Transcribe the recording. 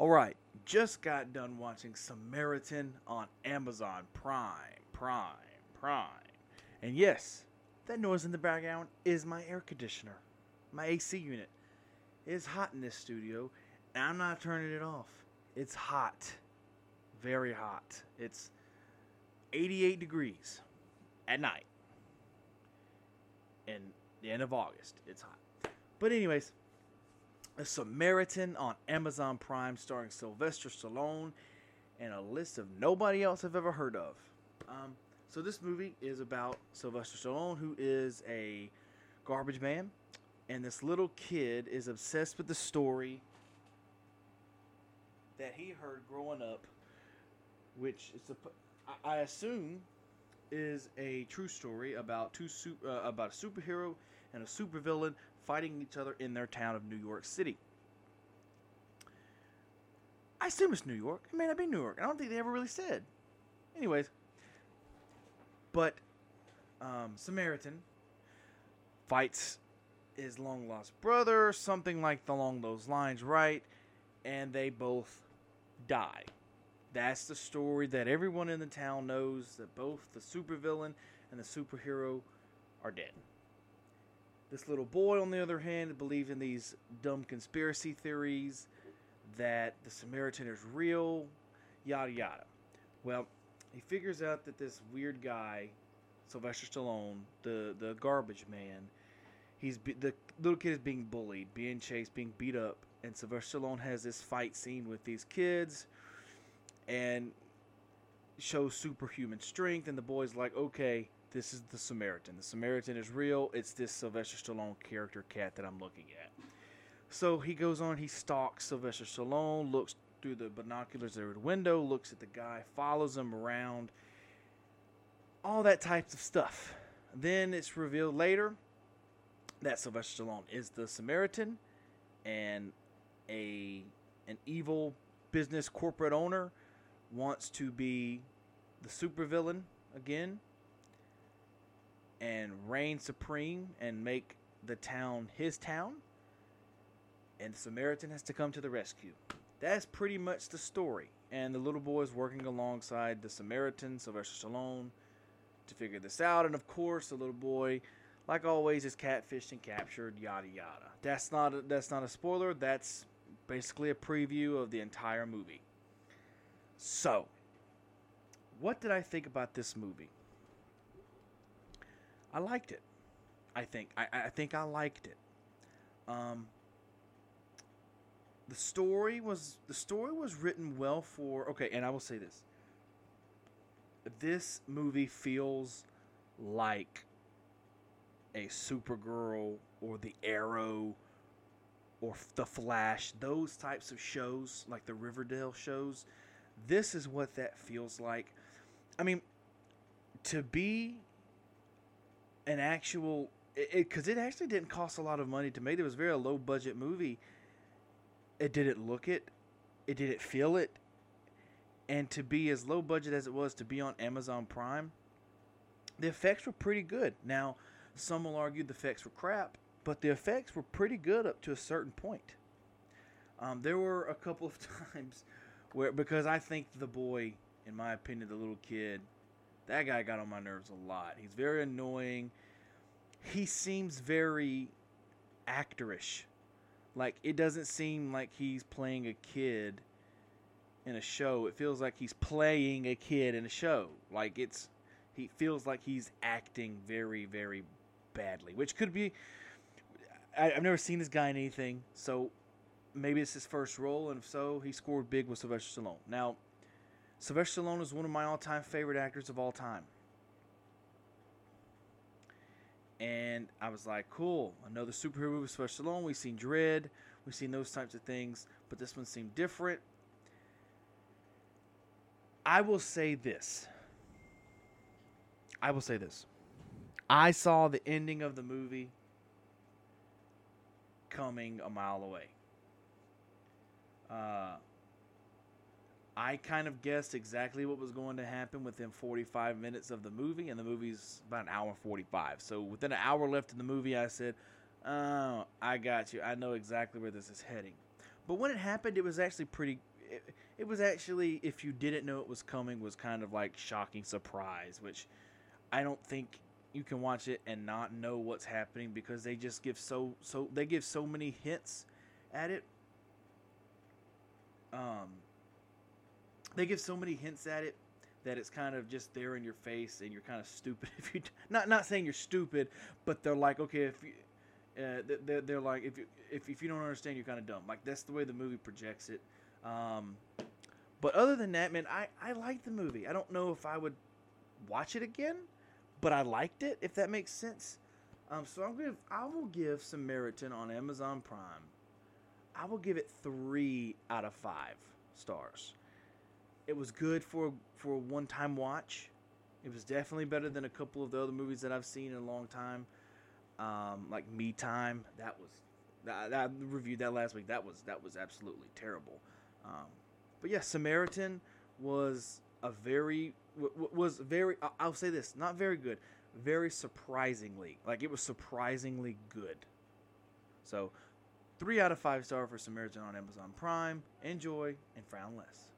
All right, just got done watching Samaritan on Amazon Prime, Prime, Prime. And yes, that noise in the background is my air conditioner, my AC unit. It's hot in this studio, and I'm not turning it off. It's hot, very hot. It's 88 degrees at night. In the end of August, it's hot. But anyways, a Samaritan on Amazon Prime starring Sylvester Stallone and a list of nobody else I've ever heard of. Um, so this movie is about Sylvester Stallone, who is a garbage man, and this little kid is obsessed with the story that he heard growing up, which is a, I assume is a true story about two uh, about a superhero and a supervillain fighting each other in their town of New York City. I assume it's New York. It may not be New York. I don't think they ever really said. Anyways, but um, Samaritan fights his long lost brother, something like along those lines, right? And they both die. That's the story that everyone in the town knows that both the supervillain and the superhero are dead. This little boy, on the other hand, believes in these dumb conspiracy theories that the Samaritan is real, yada yada. Well, he figures out that this weird guy, Sylvester Stallone, the the garbage man, he's the little kid is being bullied, being chased, being beat up, and Sylvester Stallone has this fight scene with these kids, and shows superhuman strength, and the boy's like, okay, this is the Samaritan. The Samaritan is real. It's this Sylvester Stallone character cat that I'm looking at. So he goes on, he stalks Sylvester Stallone, looks through the binoculars at the window, looks at the guy, follows him around, all that types of stuff. Then it's revealed later that Sylvester Stallone is the Samaritan and a an evil business corporate owner wants to be the supervillain again and reign supreme and make the town his town. And the Samaritan has to come to the rescue. That's pretty much the story. And the little boy is working alongside the Samaritan, Sylvester Stallone, to figure this out. And of course, the little boy, like always, is catfished and captured. Yada yada. That's not a, that's not a spoiler. That's basically a preview of the entire movie. So, what did I think about this movie? I liked it. I think I, I think I liked it. Um, the story was the story was written well for okay, and I will say this. This movie feels like a Supergirl or the Arrow or the Flash, those types of shows, like the Riverdale shows. This is what that feels like. I mean, to be an actual because it, it, it, actually didn't cost a lot of money to make. It was a very low budget movie. It didn't look it, it didn't feel it, and to be as low budget as it was to be on Amazon Prime, the effects were pretty good. Now, some will argue the effects were crap, but the effects were pretty good up to a certain point. Um, there were a couple of times where because I think the boy, in my opinion, the little kid that guy got on my nerves a lot. He's very annoying. He seems very actorish. Like it doesn't seem like he's playing a kid in a show. It feels like he's playing a kid in a show. Like it's he feels like he's acting very very badly, which could be I, have never seen this guy in anything, so maybe it's his first role, and if so, he scored big with Sylvester Stallone. Now, Sylvester Stallone is one of my all-time favorite actors of all time. And I was like, cool, another superhero movie with Sylvester Stallone. We've seen Dredd, we've seen those types of things, but this one seemed different. I will say this. I will say this. I saw the ending of the movie coming a mile away. Uh, I kind of guessed exactly what was going to happen within 45 minutes of the movie, and the movie's about an hour 45. So within an hour left in the movie, I said, "Oh, I got you. I know exactly where this is heading." But when it happened, it was actually pretty. It, it was actually, if you didn't know it was coming, was kind of like shocking surprise, which I don't think you can watch it and not know what's happening because they just give so so they give so many hints at it. Um, they give so many hints at it that it's kind of just there in your face and you're kind of stupid if you not not saying you're stupid but they're like okay if you uh, they're, they're like if you if, if you don't understand you're kind of dumb. Like that's the way the movie projects it. Um, but other than that man I, I liked the movie. I don't know if i would watch it again but i liked it if that makes sense. Um, so i'm gonna i will give samaritan on amazon prime i will give it three out of five stars it was good for for a one time watch. It was definitely better than a couple of the other movies that I've seen in a long time. Um, like Me Time, that was that, I reviewed that last week. That was that was absolutely terrible. Um, but yeah, Samaritan was a very was very. I'll say this, not very good, very surprisingly. Like it was surprisingly good. So, three out of five star for Samaritan on Amazon Prime. Enjoy and frown less.